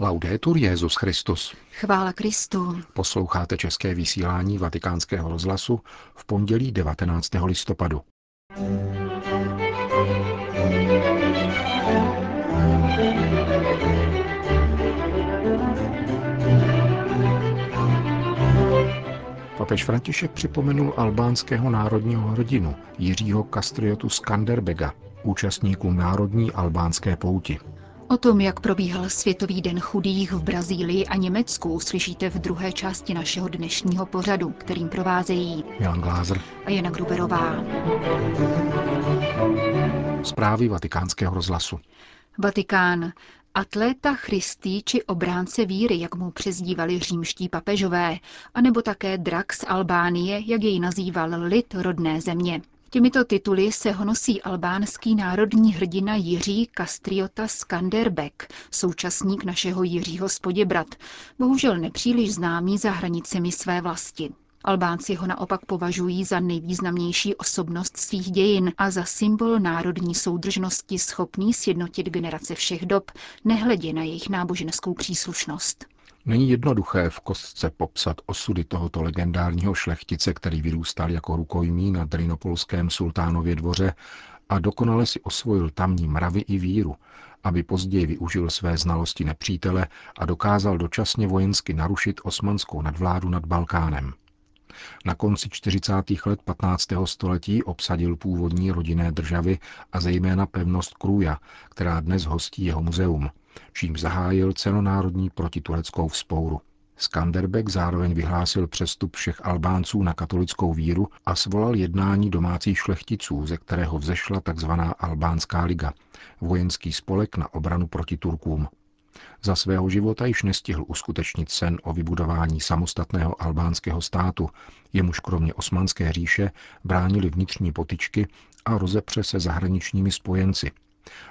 Laudetur Jezus Christus. Chvála Kristu. Posloucháte české vysílání Vatikánského rozhlasu v pondělí 19. listopadu. Papež František připomenul albánského národního hrdinu Jiřího Kastriotu Skanderbega, účastníkům národní albánské pouti. O tom, jak probíhal Světový den chudých v Brazílii a Německu, slyšíte v druhé části našeho dnešního pořadu, kterým provázejí Milan Glázer a Jana Gruberová. Zprávy vatikánského rozhlasu. Vatikán. Atléta Christi či obránce víry, jak mu přezdívali římští papežové, anebo také drak z Albánie, jak jej nazýval lid rodné země. Těmito tituly se honosí albánský národní hrdina Jiří Kastriota Skanderbek, současník našeho Jiřího Spoděbrat, bohužel nepříliš známý za hranicemi své vlasti. Albánci ho naopak považují za nejvýznamnější osobnost svých dějin a za symbol národní soudržnosti schopný sjednotit generace všech dob, nehledě na jejich náboženskou příslušnost. Není jednoduché v kostce popsat osudy tohoto legendárního šlechtice, který vyrůstal jako rukojmí na drinopolském sultánově dvoře a dokonale si osvojil tamní mravy i víru, aby později využil své znalosti nepřítele a dokázal dočasně vojensky narušit osmanskou nadvládu nad Balkánem. Na konci 40. let 15. století obsadil původní rodinné državy a zejména pevnost Kruja, která dnes hostí jeho muzeum, čím zahájil celonárodní protitureckou vzpouru. Skanderbeg zároveň vyhlásil přestup všech Albánců na katolickou víru a svolal jednání domácích šlechticů, ze kterého vzešla tzv. Albánská liga, vojenský spolek na obranu proti Turkům. Za svého života již nestihl uskutečnit sen o vybudování samostatného albánského státu, jemuž kromě osmanské říše bránili vnitřní potyčky a rozepře se zahraničními spojenci.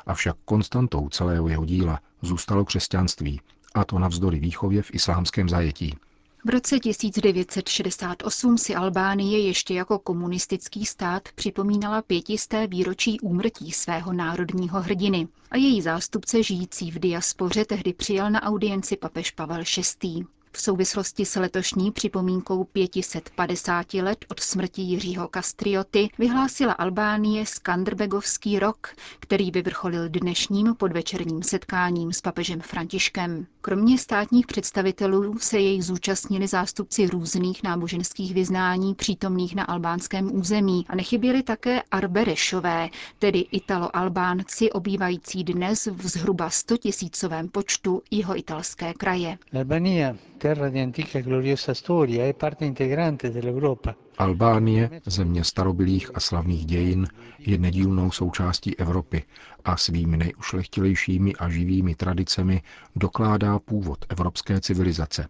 Avšak konstantou celého jeho díla zůstalo křesťanství, a to navzdory výchově v islámském zajetí. V roce 1968 si Albánie ještě jako komunistický stát připomínala pětisté výročí úmrtí svého národního hrdiny a její zástupce žijící v diaspoře tehdy přijal na audienci papež Pavel VI. V souvislosti s letošní připomínkou 550 let od smrti Jiřího Kastrioty vyhlásila Albánie Skanderbegovský rok, který vyvrcholil dnešním podvečerním setkáním s papežem Františkem. Kromě státních představitelů se jej zúčastnili zástupci různých náboženských vyznání přítomných na albánském území a nechyběli také Arberešové, tedy Italo-Albánci obývající dnes v zhruba 100 tisícovém počtu jeho italské kraje. Albania terra di antica e gloriosa è parte integrante. Albánie, země starobylých a slavných dějin, je nedílnou součástí Evropy a svými nejušlechtilejšími a živými tradicemi dokládá původ evropské civilizace.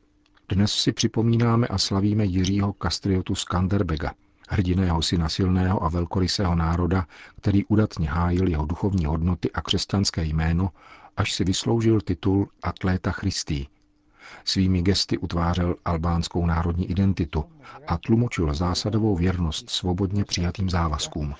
Dnes si připomínáme a slavíme Jiřího Kastriotu Skanderbega, hrdiného syna silného a velkorysého národa, který udatně hájil jeho duchovní hodnoty a křesťanské jméno, až si vysloužil titul Atléta Christi, Svými gesty utvářel albánskou národní identitu a tlumočil zásadovou věrnost svobodně přijatým závazkům.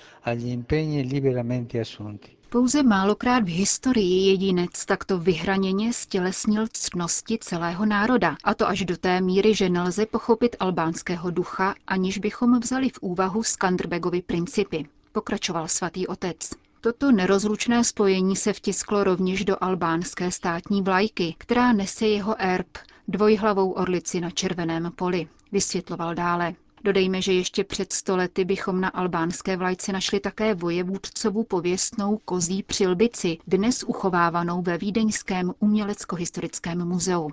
Pouze málokrát v historii jedinec takto vyhraněně stělesnil ctnosti celého národa, a to až do té míry, že nelze pochopit albánského ducha, aniž bychom vzali v úvahu Skanderbegovy principy, pokračoval svatý otec. Toto nerozlučné spojení se vtisklo rovněž do albánské státní vlajky, která nese jeho erb, dvojhlavou orlici na červeném poli, vysvětloval dále. Dodejme, že ještě před stolety bychom na albánské vlajce našli také vojevůdcovu pověstnou kozí přilbici, dnes uchovávanou ve Vídeňském umělecko-historickém muzeu.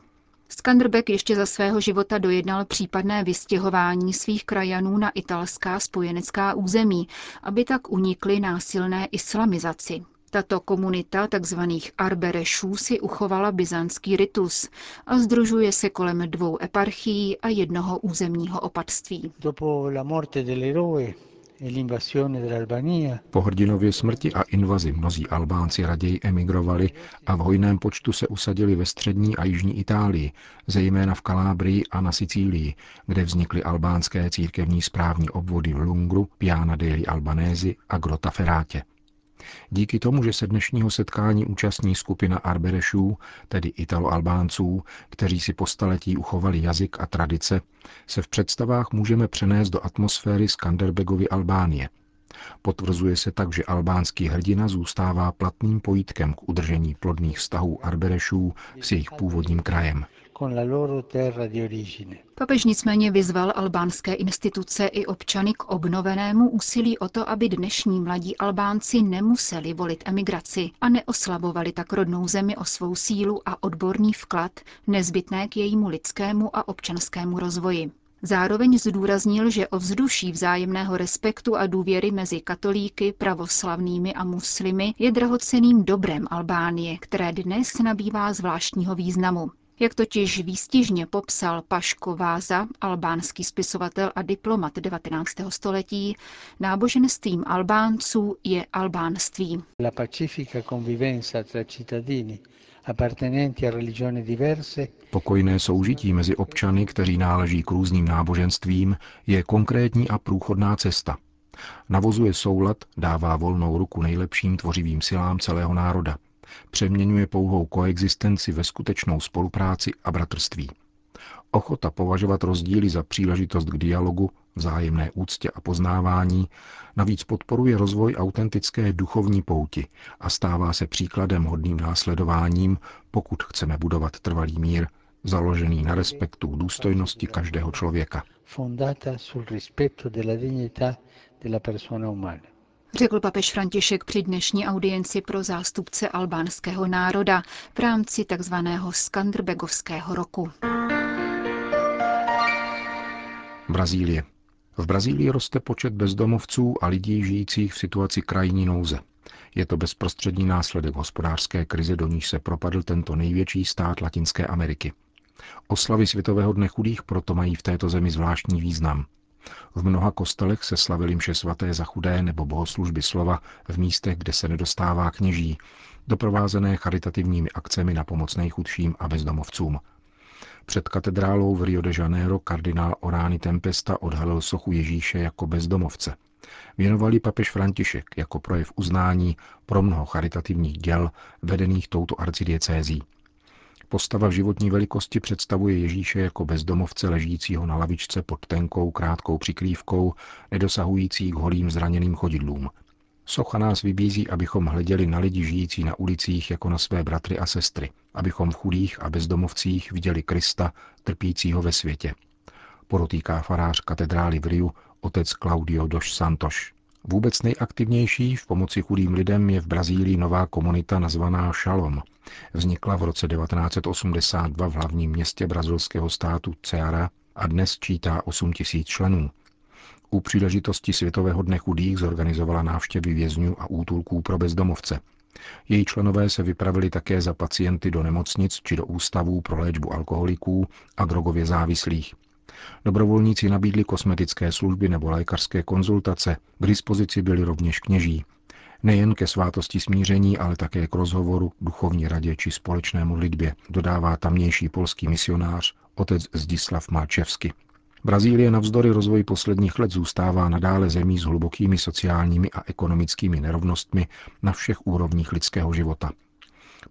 Skanderbeg ještě za svého života dojednal případné vystěhování svých krajanů na italská spojenecká území, aby tak unikly násilné islamizaci. Tato komunita tzv. Arberešů si uchovala byzantský ritus a združuje se kolem dvou eparchií a jednoho územního opatství. Po hrdinově smrti a invazi mnozí Albánci raději emigrovali a v hojném počtu se usadili ve střední a jižní Itálii, zejména v Kalábrii a na Sicílii, kde vznikly albánské církevní správní obvody v Lungru, Piana dei Albanesi a Grottaferrate. Díky tomu, že se dnešního setkání účastní skupina Arberešů, tedy Italo-Albánců, kteří si po staletí uchovali jazyk a tradice, se v představách můžeme přenést do atmosféry Skanderbegovy Albánie. Potvrzuje se tak, že albánský hrdina zůstává platným pojítkem k udržení plodných vztahů Arberešů s jejich původním krajem. Papež nicméně vyzval albánské instituce i občany k obnovenému úsilí o to, aby dnešní mladí Albánci nemuseli volit emigraci a neoslabovali tak rodnou zemi o svou sílu a odborný vklad nezbytné k jejímu lidskému a občanskému rozvoji. Zároveň zdůraznil, že o vzduší vzájemného respektu a důvěry mezi katolíky, pravoslavnými a muslimy je drahoceným dobrem Albánie, které dnes nabývá zvláštního významu. Jak totiž výstižně popsal Paško Váza, albánský spisovatel a diplomat 19. století, náboženstvím Albánců je albánství. La pacifica convivenza tra cittadini appartenenti a religioni diverse Pokojné soužití mezi občany, kteří náleží k různým náboženstvím, je konkrétní a průchodná cesta. Navozuje soulad, dává volnou ruku nejlepším tvořivým silám celého národa – přeměňuje pouhou koexistenci ve skutečnou spolupráci a bratrství. Ochota považovat rozdíly za příležitost k dialogu, vzájemné úctě a poznávání navíc podporuje rozvoj autentické duchovní pouti a stává se příkladem hodným následováním, pokud chceme budovat trvalý mír, založený na respektu důstojnosti každého člověka. Fondata sul rispetto della dignità della persona umana řekl papež František při dnešní audienci pro zástupce albánského národa v rámci tzv. Skanderbegovského roku. Brazílie. V Brazílii roste počet bezdomovců a lidí žijících v situaci krajní nouze. Je to bezprostřední následek hospodářské krize, do níž se propadl tento největší stát Latinské Ameriky. Oslavy Světového dne chudých proto mají v této zemi zvláštní význam. V mnoha kostelech se slavili mše svaté za chudé nebo bohoslužby slova v místech, kde se nedostává kněží, doprovázené charitativními akcemi na pomoc nejchudším a bezdomovcům. Před katedrálou v Rio de Janeiro kardinál Orány Tempesta odhalil sochu Ježíše jako bezdomovce. Věnovali papež František jako projev uznání pro mnoho charitativních děl vedených touto arcidiecézí. Postava v životní velikosti představuje Ježíše jako bezdomovce ležícího na lavičce pod tenkou krátkou přikrývkou, nedosahující k holým zraněným chodidlům. Socha nás vybízí, abychom hleděli na lidi žijící na ulicích jako na své bratry a sestry, abychom v chudých a bezdomovcích viděli Krista, trpícího ve světě. Porotýká farář katedrály v Riu, otec Claudio dos Santos. Vůbec nejaktivnější v pomoci chudým lidem je v Brazílii nová komunita nazvaná Shalom. Vznikla v roce 1982 v hlavním městě brazilského státu Ceará a dnes čítá 8 tisíc členů. U příležitosti Světového dne chudých zorganizovala návštěvy vězňů a útulků pro bezdomovce. Její členové se vypravili také za pacienty do nemocnic či do ústavů pro léčbu alkoholiků a drogově závislých. Dobrovolníci nabídli kosmetické služby nebo lékařské konzultace, k dispozici byli rovněž kněží. Nejen ke svátosti smíření, ale také k rozhovoru, duchovní radě či společné modlitbě, dodává tamnější polský misionář otec Zdislav Malčevsky. Brazílie navzdory rozvoji posledních let zůstává nadále zemí s hlubokými sociálními a ekonomickými nerovnostmi na všech úrovních lidského života.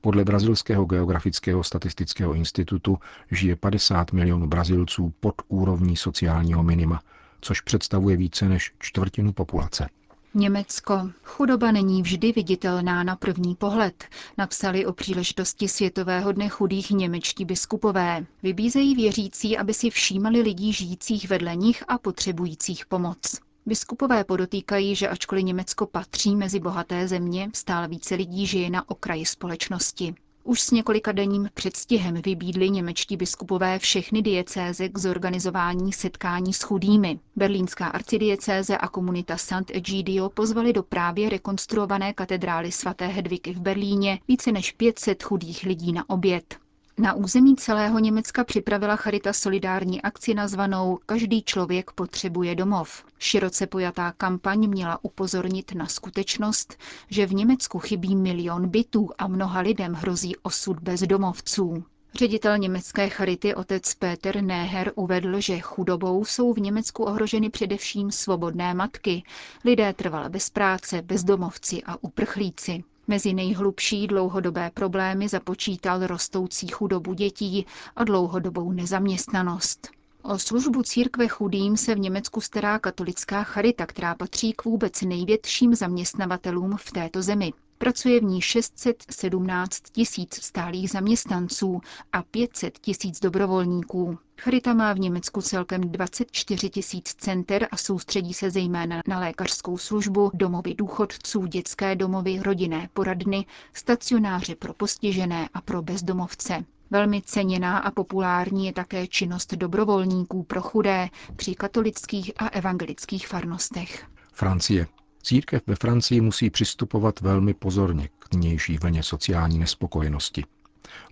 Podle Brazilského geografického statistického institutu žije 50 milionů Brazilců pod úrovní sociálního minima, což představuje více než čtvrtinu populace. Německo. Chudoba není vždy viditelná na první pohled, napsali o příležitosti Světového dne chudých němečtí biskupové. Vybízejí věřící, aby si všímali lidí žijících vedle nich a potřebujících pomoc. Biskupové podotýkají, že ačkoliv Německo patří mezi bohaté země, stále více lidí žije na okraji společnosti. Už s několika denním předstihem vybídli němečtí biskupové všechny diecéze k zorganizování setkání s chudými. Berlínská arcidiecéze a komunita Sant Egidio pozvali do právě rekonstruované katedrály svaté Hedviky v Berlíně více než 500 chudých lidí na oběd. Na území celého Německa připravila Charita solidární akci nazvanou Každý člověk potřebuje domov. Široce pojatá kampaň měla upozornit na skutečnost, že v Německu chybí milion bytů a mnoha lidem hrozí osud bezdomovců. Ředitel německé charity otec Peter Neher uvedl, že chudobou jsou v Německu ohroženy především svobodné matky, lidé trvale bez práce, bezdomovci a uprchlíci. Mezi nejhlubší dlouhodobé problémy započítal rostoucí chudobu dětí a dlouhodobou nezaměstnanost. O službu církve chudým se v Německu stará katolická charita, která patří k vůbec největším zaměstnavatelům v této zemi. Pracuje v ní 617 tisíc stálých zaměstnanců a 500 tisíc dobrovolníků. Charita má v Německu celkem 24 tisíc center a soustředí se zejména na lékařskou službu, domovy důchodců, dětské domovy, rodinné poradny, stacionáře pro postižené a pro bezdomovce. Velmi ceněná a populární je také činnost dobrovolníků pro chudé při katolických a evangelických farnostech. Francie. Církev ve Francii musí přistupovat velmi pozorně k nynější vlně sociální nespokojenosti.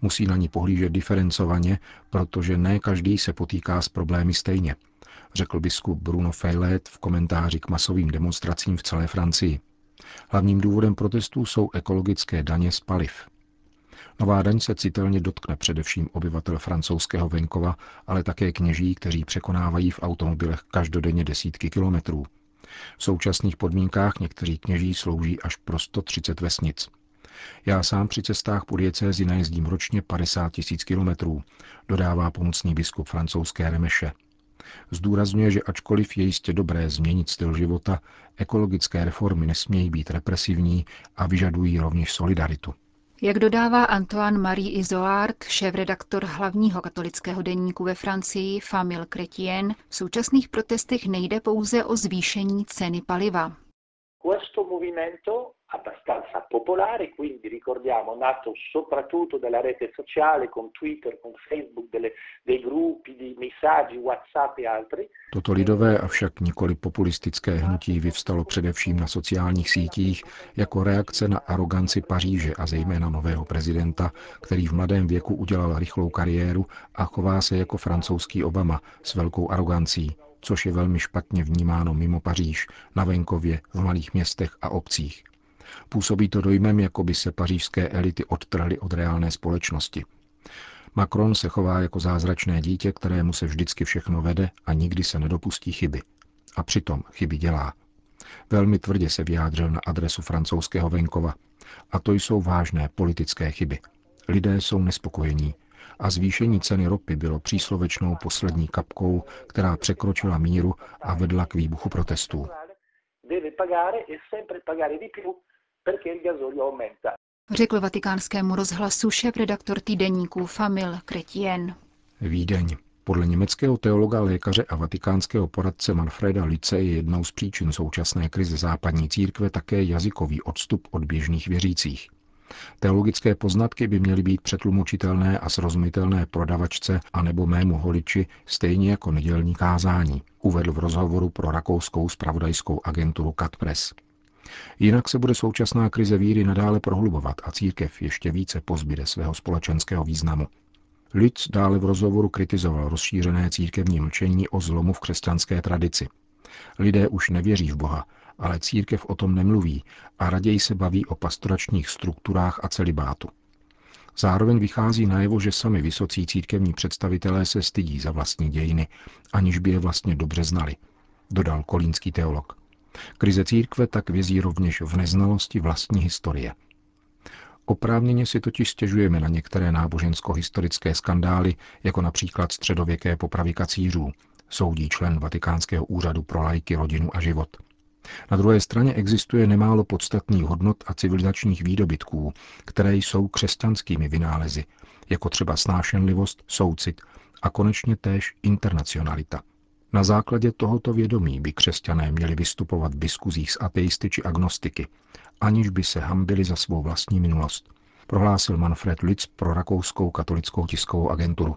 Musí na ní pohlížet diferencovaně, protože ne každý se potýká s problémy stejně, řekl biskup Bruno Feilet v komentáři k masovým demonstracím v celé Francii. Hlavním důvodem protestů jsou ekologické daně z paliv. Nová daň se citelně dotkne především obyvatel francouzského venkova, ale také kněží, kteří překonávají v automobilech každodenně desítky kilometrů. V současných podmínkách někteří kněží slouží až pro 130 vesnic. Já sám při cestách po diecézi najezdím ročně 50 tisíc kilometrů, dodává pomocný biskup francouzské Remeše. Zdůrazňuje, že ačkoliv je jistě dobré změnit styl života, ekologické reformy nesmějí být represivní a vyžadují rovněž solidaritu. Jak dodává Antoine Marie Izoard, šéf-redaktor hlavního katolického deníku ve Francii Famille Chrétien, v současných protestech nejde pouze o zvýšení ceny paliva abbastanza popolare, quindi ricordiamo nato soprattutto dalla rete sociale con Twitter, con Facebook, delle, dei gruppi di messaggi, Whatsapp e altri. Toto lidové, avšak nikoli populistické hnutí vyvstalo především na sociálních sítích jako reakce na aroganci Paříže a zejména nového prezidenta, který v mladém věku udělal rychlou kariéru a chová se jako francouzský Obama s velkou arogancí, což je velmi špatně vnímáno mimo Paříž, na venkově, v malých městech a obcích. Působí to dojmem, jako by se pařížské elity odtrhly od reálné společnosti. Macron se chová jako zázračné dítě, kterému se vždycky všechno vede a nikdy se nedopustí chyby. A přitom chyby dělá. Velmi tvrdě se vyjádřil na adresu francouzského venkova. A to jsou vážné politické chyby. Lidé jsou nespokojení. A zvýšení ceny ropy bylo příslovečnou poslední kapkou, která překročila míru a vedla k výbuchu protestů řekl vatikánskému rozhlasu šéf-redaktor týdeníku Famil Kretien. Vídeň. Podle německého teologa, lékaře a vatikánského poradce Manfreda Lice je jednou z příčin současné krize západní církve také jazykový odstup od běžných věřících. Teologické poznatky by měly být přetlumočitelné a srozumitelné prodavačce a nebo mému holiči stejně jako nedělní kázání, uvedl v rozhovoru pro rakouskou spravodajskou agenturu Katpress. Jinak se bude současná krize víry nadále prohlubovat a církev ještě více pozbyde svého společenského významu. Lid dále v rozhovoru kritizoval rozšířené církevní mlčení o zlomu v křesťanské tradici. Lidé už nevěří v Boha, ale církev o tom nemluví a raději se baví o pastoračních strukturách a celibátu. Zároveň vychází najevo, že sami vysocí církevní představitelé se stydí za vlastní dějiny, aniž by je vlastně dobře znali, dodal kolínský teolog. Krize církve tak vězí rovněž v neznalosti vlastní historie. Oprávněně si totiž stěžujeme na některé nábožensko-historické skandály, jako například středověké popravy kacířů, soudí člen Vatikánského úřadu pro lajky, rodinu a život. Na druhé straně existuje nemálo podstatných hodnot a civilizačních výdobytků, které jsou křesťanskými vynálezy, jako třeba snášenlivost, soucit a konečně též internacionalita – na základě tohoto vědomí by křesťané měli vystupovat v diskuzích s ateisty či agnostiky, aniž by se hambili za svou vlastní minulost, prohlásil Manfred Litz pro rakouskou katolickou tiskovou agenturu.